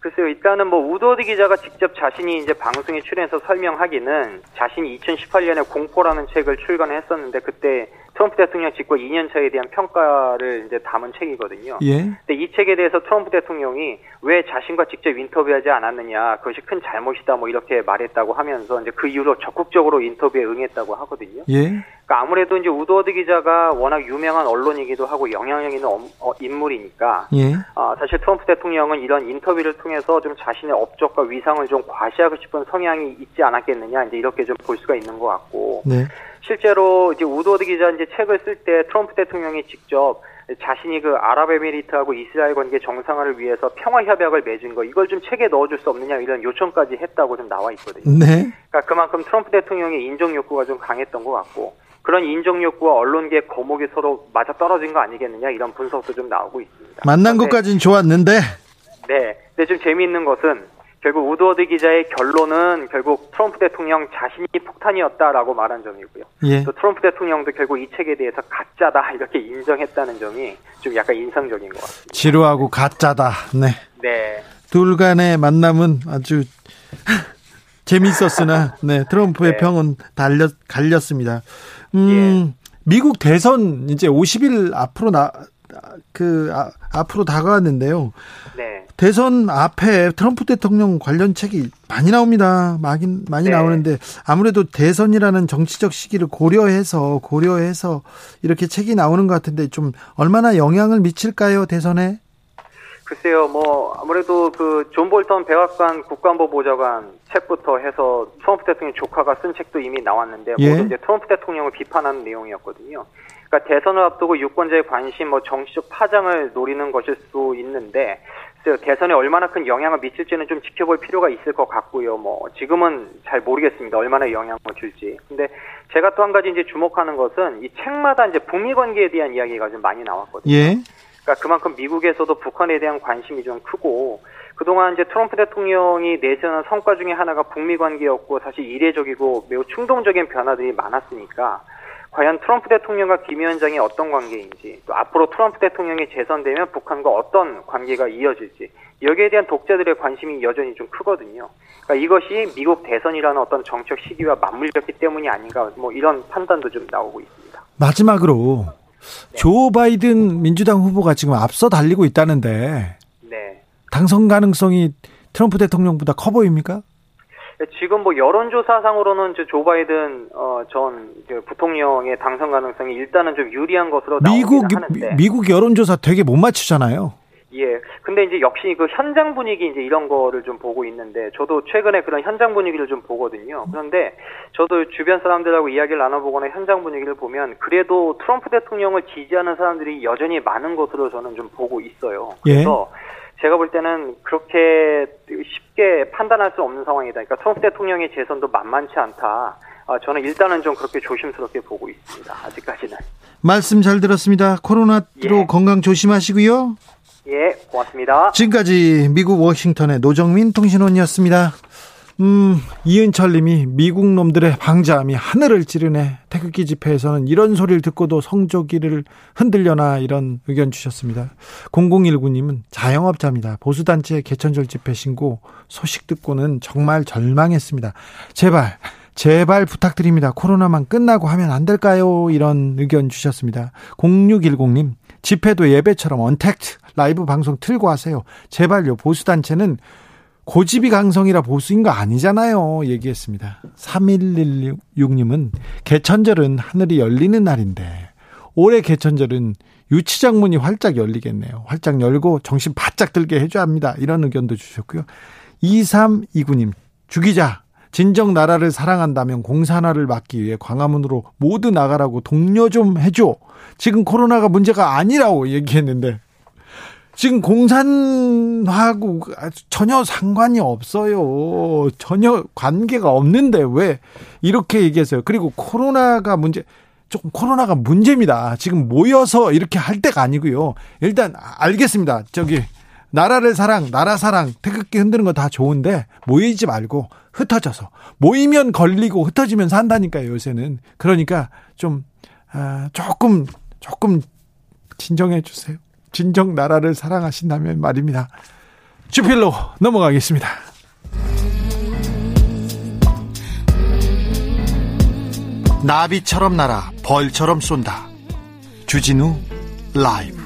글쎄요, 일단은 뭐 우드워드 기자가 직접 자신이 이제 방송에 출연해서 설명하기는 자신이 2018년에 공포라는 책을 출간했었는데 그때 트럼프 대통령 집권 2년 차에 대한 평가를 이제 담은 책이거든요. 예. 근데 이 책에 대해서 트럼프 대통령이 왜 자신과 직접 인터뷰하지 않았느냐, 그것이 큰 잘못이다, 뭐 이렇게 말했다고 하면서 이제 그 이후로 적극적으로 인터뷰에 응했다고 하거든요. 예. 그러니까 아무래도 이제 우드워드 기자가 워낙 유명한 언론이기도 하고 영향력 있는 어, 인물이니까, 예. 아, 사실 트럼프 대통령은 이런 인터뷰를 통해서 좀 자신의 업적과 위상을 좀 과시하고 싶은 성향이 있지 않았겠느냐, 이제 이렇게 좀 볼 수가 있는 것 같고. 네. 실제로 이제 우드워드 기자 이제 책을 쓸 때 트럼프 대통령이 직접 자신이 그 아랍에미리트하고 이스라엘 관계 정상화를 위해서 평화 협약을 맺은 거 이걸 좀 책에 넣어줄 수 없느냐 이런 요청까지 했다고 좀 나와 있거든요. 네. 그러니까 그만큼 트럼프 대통령의 인정 욕구가 좀 강했던 것 같고 그런 인정 욕구와 언론계 거목이 서로 맞아 떨어진 거 아니겠느냐 이런 분석도 좀 나오고 있습니다. 만난 것까지는 좋았는데. 네. 근데 좀 재미있는 것은 결국 우드워드 기자의 결론은 결국 트럼프 대통령 자신이 폭탄이었다라고 말한 점이고요. 예. 또 트럼프 대통령도 결국 이 책에 대해서 가짜다 이렇게 (laughs) 인정했다는 점이 좀 약간 인상적인 것 같습니다. 지루하고 가짜다. 네. 네. 둘 간의 만남은 아주 (laughs) 재밌었으나 네 트럼프의 네. 평은 달렸 갈렸습니다. 음, 예. 미국 대선 이제 50일 앞으로 나 그 아, 앞으로 다가왔는데요. 네. 대선 앞에 트럼프 대통령 관련 책이 많이 나옵니다. 많이 많이 네. 나오는데 아무래도 대선이라는 정치적 시기를 고려해서 고려해서 이렇게 책이 나오는 것 같은데 좀 얼마나 영향을 미칠까요 대선에? 글쎄요, 뭐 아무래도 그 존 볼턴 백악관 국가안보 보좌관 책부터 해서 트럼프 대통령 조카가 쓴 책도 이미 나왔는데 예. 모두 이제 트럼프 대통령을 비판하는 내용이었거든요. 그러니까 대선을 앞두고 유권자의 관심, 뭐 정치적 파장을 노리는 것일 수도 있는데 글쎄요, 대선에 얼마나 큰 영향을 미칠지는 좀 지켜볼 필요가 있을 것 같고요. 뭐 지금은 잘 모르겠습니다. 얼마나 영향을 줄지. 근데 제가 또 한 가지 이제 주목하는 것은 이 책마다 이제 북미 관계에 대한 이야기가 좀 많이 나왔거든요. 예. 그러니까 그만큼 미국에서도 북한에 대한 관심이 좀 크고 그동안 이제 트럼프 대통령이 내세우는 성과 중에 하나가 북미 관계였고 사실 이례적이고 매우 충동적인 변화들이 많았으니까 과연 트럼프 대통령과 김 위원장이 어떤 관계인지 또 앞으로 트럼프 대통령이 재선되면 북한과 어떤 관계가 이어질지 여기에 대한 독자들의 관심이 여전히 좀 크거든요. 그러니까 이것이 미국 대선이라는 어떤 정책 시기와 맞물렸기 때문이 아닌가 뭐 이런 판단도 좀 나오고 있습니다. 마지막으로 조 바이든 민주당 후보가 지금 앞서 달리고 있다는데 네. 당선 가능성이 트럼프 대통령보다 커 보입니까? 지금 뭐 여론조사상으로는 조 바이든 어, 전그 부통령의 당선 가능성이 일단은 좀 유리한 것으로 미국 나오긴 하는데 미국 여론조사 되게 못 맞추잖아요. 예. 근데 이제 역시 그 현장 분위기 이제 이런 거를 좀 보고 있는데 저도 최근에 그런 현장 분위기를 좀 보거든요. 그런데 저도 주변 사람들하고 이야기를 나눠보거나 현장 분위기를 보면 그래도 트럼프 대통령을 지지하는 사람들이 여전히 많은 것으로 저는 좀 보고 있어요. 그래서 제가 볼 때는 그렇게 쉽게 판단할 수 없는 상황이다. 그러니까 트럼프 대통령의 재선도 만만치 않다. 아, 저는 일단은 좀 그렇게 조심스럽게 보고 있습니다. 아직까지는. 말씀 잘 들었습니다. 코로나로 예. 건강 조심하시고요. 예, 고맙습니다. 지금까지 미국 워싱턴의 노정민 통신원이었습니다. 음, 이은철 님이 미국 놈들의 방자함이 하늘을 찌르네. 태극기 집회에서는 이런 소리를 듣고도 성조기를 흔들려나 이런 의견 주셨습니다. 0019 님은 자영업자입니다. 보수단체 개천절 집회 신고 소식 듣고는 정말 절망했습니다. 제발, 제발 부탁드립니다. 코로나만 끝나고 하면 안 될까요? 이런 의견 주셨습니다. 0610님, 집회도 예배처럼 언택트 라이브 방송 틀고 하세요. 제발요. 보수단체는 고집이 강성이라 보수인 거 아니잖아요. 얘기했습니다. 3116님은 개천절은 하늘이 열리는 날인데 올해 개천절은 유치장 문이 활짝 열리겠네요. 활짝 열고 정신 바짝 들게 해줘야 합니다. 이런 의견도 주셨고요. 2329님, 주기자, 진정 나라를 사랑한다면 공산화를 막기 위해 광화문으로 모두 나가라고 독려 좀 해줘. 지금 코로나가 문제가 아니라고 얘기했는데 지금 공산하고 전혀 상관이 없어요. 전혀 관계가 없는데 왜 이렇게 얘기했어요. 그리고 코로나가 문제, 조금 코로나가 문제입니다. 지금 모여서 이렇게 할 때가 아니고요. 일단 알겠습니다. 저기 나라를 사랑, 나라 사랑, 태극기 흔드는 거 다 좋은데 모이지 말고 흩어져서 모이면 걸리고 흩어지면 산다니까요. 요새는 그러니까 좀 아, 조금 조금 진정해 주세요. 진정 나라를 사랑하신다면 말입니다. 주필로 넘어가겠습니다. 나비처럼 날아 벌처럼 쏜다. 주진우 라이브.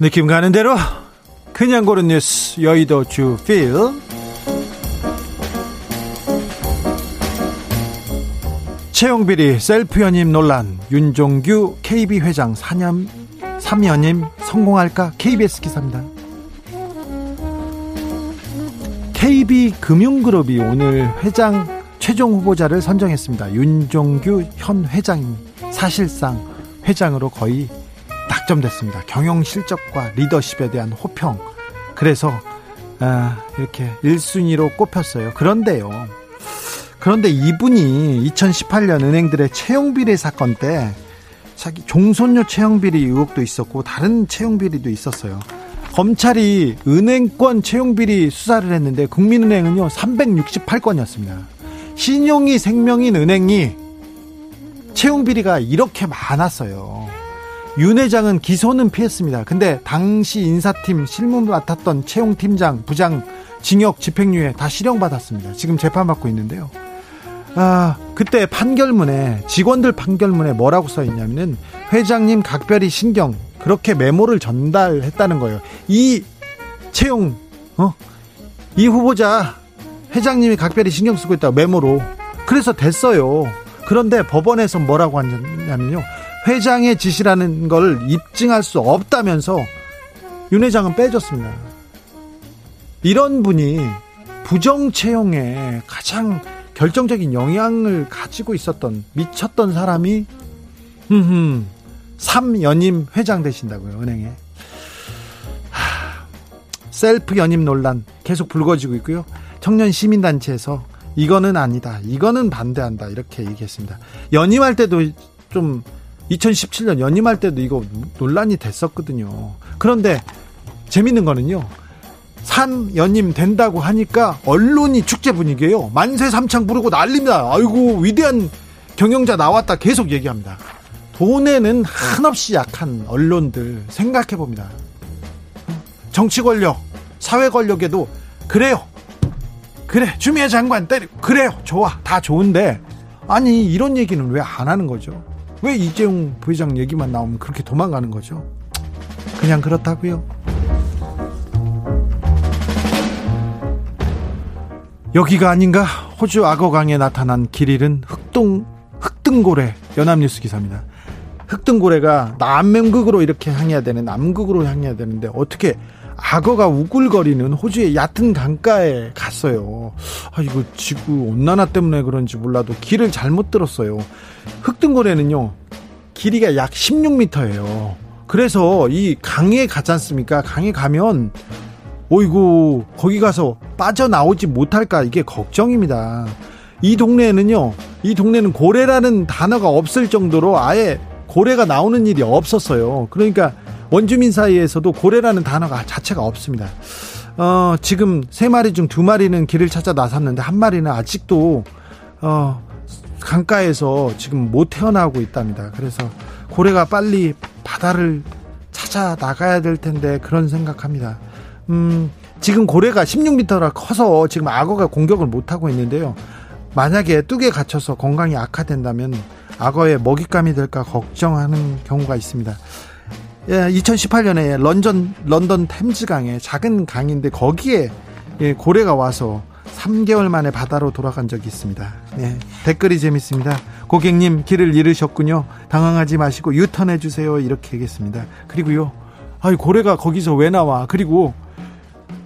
느낌 가는 대로 그냥 고른 뉴스 여의도 주필 채용비리 셀프 연임 논란 윤종규 KB 회장 4년 3연임 성공할까 KBS 기사입니다. KB금융그룹이 오늘 회장 최종 후보자를 선정했습니다. 윤종규 현 회장이 사실상 회장으로 거의 낙점됐습니다. 경영 실적과 리더십에 대한 호평. 그래서 아, 이렇게 1순위로 꼽혔어요. 그런데요. 그런데 이분이 2018년 은행들의 채용 비리 사건 때 자기 종손료 채용 비리 의혹도 있었고 다른 채용 비리도 있었어요. 검찰이 은행권 채용 비리 수사를 했는데 국민은행은요 368건이었습니다. 신용이 생명인 은행이 채용 비리가 이렇게 많았어요. 윤 회장은 기소는 피했습니다. 근데 당시 인사팀 실무를 맡았던 채용 팀장, 부장, 징역 집행유예 다 실형받았습니다. 지금 재판받고 있는데요. 아, 그때 판결문에 직원들 판결문에 뭐라고 써 있냐면은 회장님 각별히 신경 그렇게 메모를 전달했다는 거예요. 이 채용 어? 이 후보자 회장님이 각별히 신경 쓰고 있다 메모로. 그래서 됐어요. 그런데 법원에서 뭐라고 하냐면요. 회장의 지시라는 걸 입증할 수 없다면서 윤 회장은 빼줬습니다. 이런 분이 부정 채용에 가장 결정적인 영향을 가지고 있었던 미쳤던 사람이 흠흠 3연임 회장 되신다고요 은행에. 하, 셀프 연임 논란 계속 불거지고 있고요. 청년 시민단체에서 이거는 아니다 이거는 반대한다 이렇게 얘기했습니다. 연임할 때도 좀 2017년 연임할 때도 이거 논란이 됐었거든요 그런데 재밌는 거는요 3 연임 된다고 하니까 언론이 축제 분위기예요. 만세 삼창 부르고 난립니다. 아이고 위대한 경영자 나왔다 계속 얘기합니다. 돈에는 한없이 약한 언론들 생각해 봅니다. 정치 권력, 사회 권력에도 그래요. 그래 주미애 장관 때리 그래요 좋아 다 좋은데 아니 이런 얘기는 왜 안 하는 거죠? 왜 이재용 부회장 얘기만 나오면 그렇게 도망가는 거죠? 그냥 그렇다고요. 여기가 아닌가? 호주 악어강에 나타난 길 잃은 흑동 흑등고래 연합뉴스 기사입니다. 흑등고래가 남맹극으로 이렇게 향해야 되는 남극으로 향해야 되는데 어떻게 악어가 우글거리는 호주의 얕은 강가에 갔어요. 아 이거 지구 온난화 때문에 그런지 몰라도 길을 잘못 들었어요. 흑등고래는요 길이가 약 16m예요. 그래서 이 강에 가지 않습니까? 강에 가면 오이고 거기 가서 빠져나오지 못할까 이게 걱정입니다. 이 동네에는요. 이 동네는 고래라는 단어가 없을 정도로 아예 고래가 나오는 일이 없었어요. 그러니까 원주민 사이에서도 고래라는 단어가 자체가 없습니다. 어, 지금 세 마리 중 두 마리는 길을 찾아 나섰는데 한 마리는 아직도 어, 강가에서 지금 못 태어나고 있답니다. 그래서 고래가 빨리 바다를 찾아 나가야 될 텐데 그런 생각합니다. 음, 지금 고래가 16m라 커서 지금 악어가 공격을 못 하고 있는데요. 만약에 뚝에 갇혀서 건강이 악화된다면 악어의 먹잇감이 될까 걱정하는 경우가 있습니다. 예, 2018년에 런던 런던 템즈강에 작은 강인데 거기에 예, 고래가 와서 3개월 만에 바다로 돌아간 적이 있습니다. 예, 댓글이 재밌습니다. 고객님 길을 잃으셨군요. 당황하지 마시고 유턴해 주세요. 이렇게 얘기했습니다. 그리고요. 아이 고래가 거기서 왜 나와? 그리고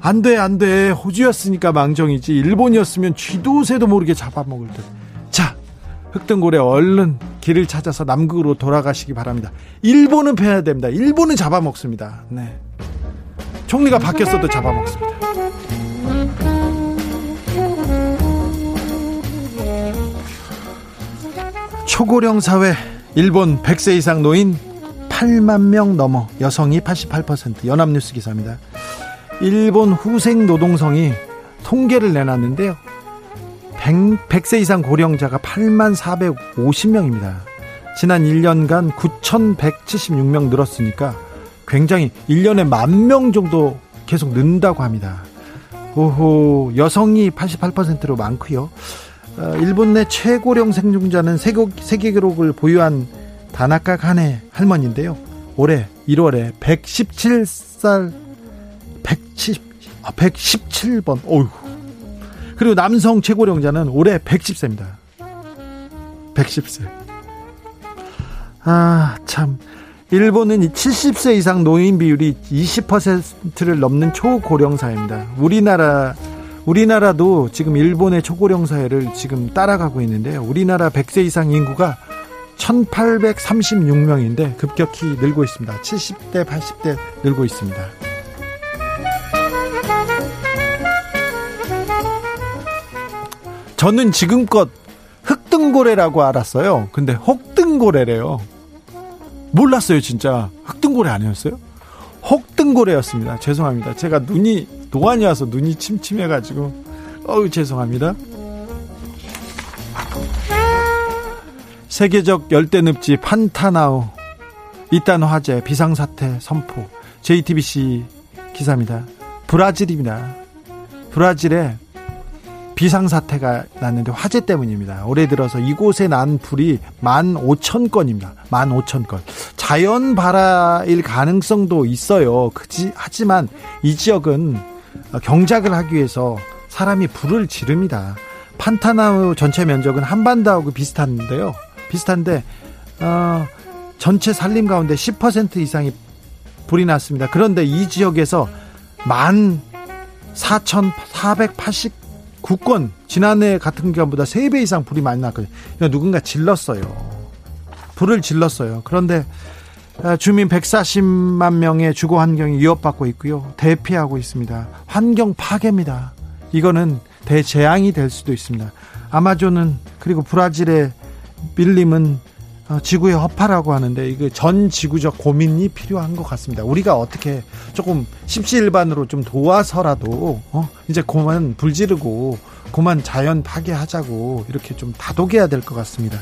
안 돼, 안 돼. 호주였으니까 망정이지. 일본이었으면 쥐도 새도 모르게 잡아먹을 듯. 자, 흑등고래 얼른 길을 찾아서 남극으로 돌아가시기 바랍니다. 일본은 패야 됩니다. 일본은 잡아먹습니다. 네. 총리가 바뀌었어도 잡아먹습니다. 초고령 사회 일본 100세 이상 노인 8만 명 넘어 여성이 88% 연합뉴스 기사입니다. 일본 후생 노동성이 통계를 내놨는데요. 100, 세 이상 고령자가 8만 450명입니다. 지난 1년간 9,176명 늘었으니까 굉장히 1년에 만 명 정도 계속 는다고 합니다. 오호, 여성이 88%로 많고요. 어, 일본 내 최고령 생존자는 세계, 기록을 보유한 다나카 가네 할머니인데요. 올해 1월에 117살 110, 아, 117번. 어휴. 그리고 남성 최고령자는 올해 110세입니다. 110세. 아, 참. 일본은 70세 이상 노인 비율이 20%를 넘는 초고령 사회입니다. 우리나라 우리나라도 지금 일본의 초고령 사회를 지금 따라가고 있는데요. 우리나라 100세 이상 인구가 1836명인데 급격히 늘고 있습니다. 70대, 80대 늘고 있습니다. 저는 지금껏 흑등고래라고 알았어요. 근데 혹등고래래요. 몰랐어요, 진짜. 흑등고래 아니었어요? 혹등고래였습니다. 죄송합니다. 제가 눈이 노안이 와서 눈이 침침해 가지고 어우 죄송합니다. 세계적 열대 늪지 판타나우 이딴 화재 비상사태 선포 JTBC 기사입니다. 브라질입니다. 브라질에 비상사태가 났는데 화재 때문입니다. 올해 들어서 이곳에 난 불이 만 오천 건입니다. 만 오천 건. 자연 발화일 가능성도 있어요. 그지, 하지만 이 지역은 경작을 하기 위해서 사람이 불을 지릅니다. 판타나우 전체 면적은 한반도하고 비슷한데요. 비슷한데, 어, 전체 산림 가운데 10% 이상이 불이 났습니다. 그런데 이 지역에서 만 4,480 국권 지난해 같은 기간보다 3배 이상 불이 많이 났거든요. 누군가 질렀어요. 불을 질렀어요. 그런데 아, 주민 140만 명의 주거 환경이 위협받고 있고요. 대피하고 있습니다. 환경 파괴입니다. 이거는 대재앙이 될 수도 있습니다. 아마존은 그리고 브라질의 밀림은 어, 지구의 허파라고 하는데 이게 전 지구적 고민이 필요한 것 같습니다. 우리가 어떻게 조금 십시일반으로 좀 도와서라도 어? 이제 그만 불지르고 그만 자연 파괴하자고 이렇게 좀 다독여야 될 것 같습니다.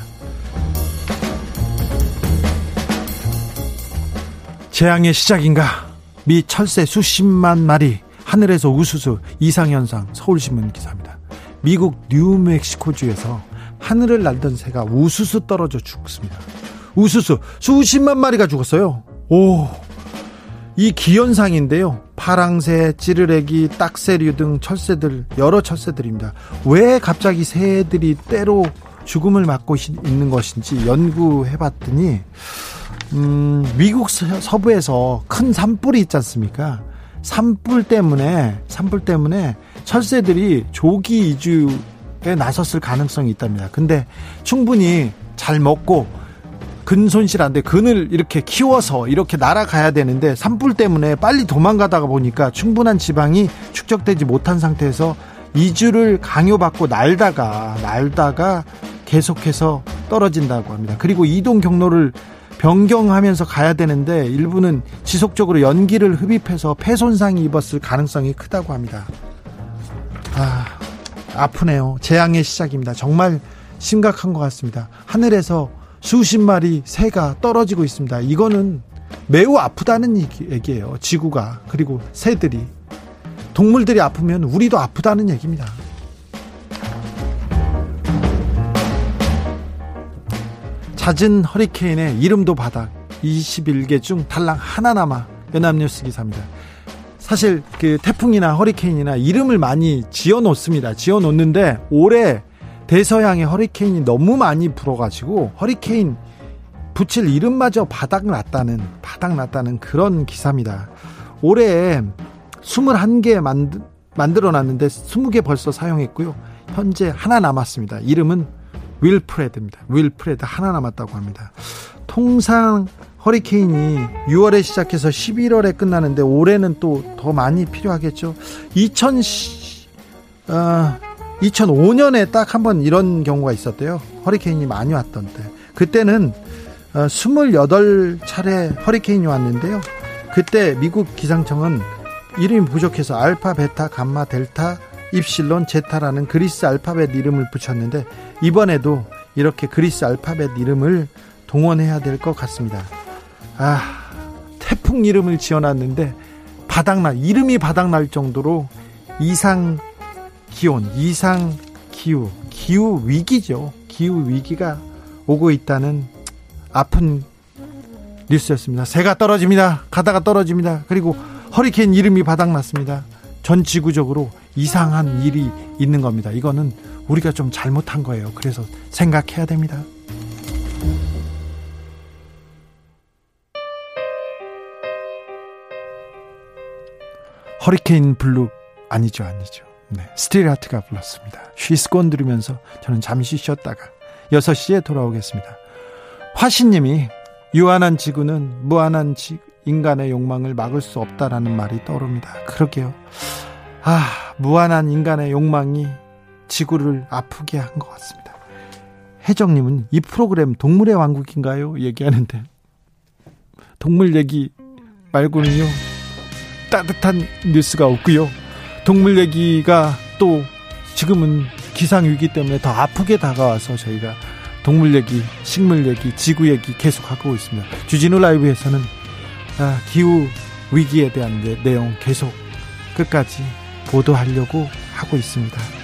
재앙의 시작인가? 미 철새 수십만 마리 하늘에서 우수수 이상현상 서울신문 기사입니다. 미국 뉴멕시코주에서 하늘을 날던 새가 우수수 떨어져 죽습니다. 우수수 수십만 마리가 죽었어요. 오, 이 기현상인데요. 파랑새, 찌르레기, 딱새류 등 철새들 여러 철새들입니다. 왜 갑자기 새들이 때로 죽음을 맞고 있는 것인지 연구해봤더니 음, 미국 서부에서 큰 산불이 있지 않습니까? 산불 때문에 산불 때문에 철새들이 조기 이주 에 나섰을 가능성이 있답니다. 근데 충분히 잘 먹고 근 손실 안 돼. 근을 이렇게 키워서 이렇게 날아가야 되는데 산불 때문에 빨리 도망가다가 보니까 충분한 지방이 축적되지 못한 상태에서 이주를 강요받고 날다가 날다가 계속해서 떨어진다고 합니다. 그리고 이동 경로를 변경하면서 가야 되는데 일부는 지속적으로 연기를 흡입해서 폐 손상이 입었을 가능성이 크다고 합니다. 아, 아프네요. 재앙의 시작입니다. 정말 심각한 것 같습니다. 하늘에서 수십 마리 새가 떨어지고 있습니다. 이거는 매우 아프다는 얘기예요. 지구가 그리고 새들이 동물들이 아프면 우리도 아프다는 얘기입니다. 잦은 허리케인의 이름도 바닥 21개 중 달랑 하나 남아 연합뉴스 기사입니다. 사실 그 태풍이나 허리케인이나 이름을 많이 지어 놓습니다. 지어 놓는데 올해 대서양의 허리케인이 너무 많이 불어가지고 허리케인 붙일 이름마저 바닥 났다는 바닥 났다는 그런 기사입니다. 올해 21개 만드, 만들어 놨는데 20개 벌써 사용했고요. 현재 하나 남았습니다. 이름은 윌프레드입니다. 윌프레드 하나 남았다고 합니다. 통상 허리케인이 6월에 시작해서 11월에 끝나는데 올해는 또 더 많이 필요하겠죠. 2000, 어, 2005년에 딱 한 번 이런 경우가 있었대요. 허리케인이 많이 왔던 때. 그때는 어, 28차례 허리케인이 왔는데요. 그때 미국 기상청은 이름이 부족해서 알파, 베타, 감마, 델타, 입실론, 제타라는 그리스 알파벳 이름을 붙였는데 이번에도 이렇게 그리스 알파벳 이름을 동원해야 될 것 같습니다. 아, 태풍 이름을 지어놨는데 바닥날, 이름이 바닥날 정도로 이상 기온, 이상 기후, 기후 위기죠. 기후 위기가 오고 있다는 아픈 뉴스였습니다. 새가 떨어집니다. 가다가 떨어집니다. 그리고 허리케인 이름이 바닥났습니다. 전 지구적으로 이상한 일이 있는 겁니다. 이거는 우리가 좀 잘못한 거예요. 그래서 생각해야 됩니다. 허리케인 블루 아니죠, 아니죠. 네, 스틸하트가 불렀습니다. She's Gone 들으면서 저는 잠시 쉬었다가 6시에 돌아오겠습니다. 화신님이 유한한 지구는 무한한 지, 인간의 욕망을 막을 수 없다라는 말이 떠오릅니다. 그러게요. 아, 무한한 인간의 욕망이 지구를 아프게 한 것 같습니다. 혜정님은 이 프로그램 동물의 왕국인가요? 얘기하는데 동물 얘기 말고는요 따뜻한 뉴스가 없고요. 동물 얘기가 또 지금은 기상 위기 때문에 더 아프게 다가와서 저희가 동물 얘기, 식물 얘기, 지구 얘기 계속 하고 있습니다. 주진우 라이브에서는 아, 기후 위기에 대한 내용 계속 끝까지 보도하려고 하고 있습니다.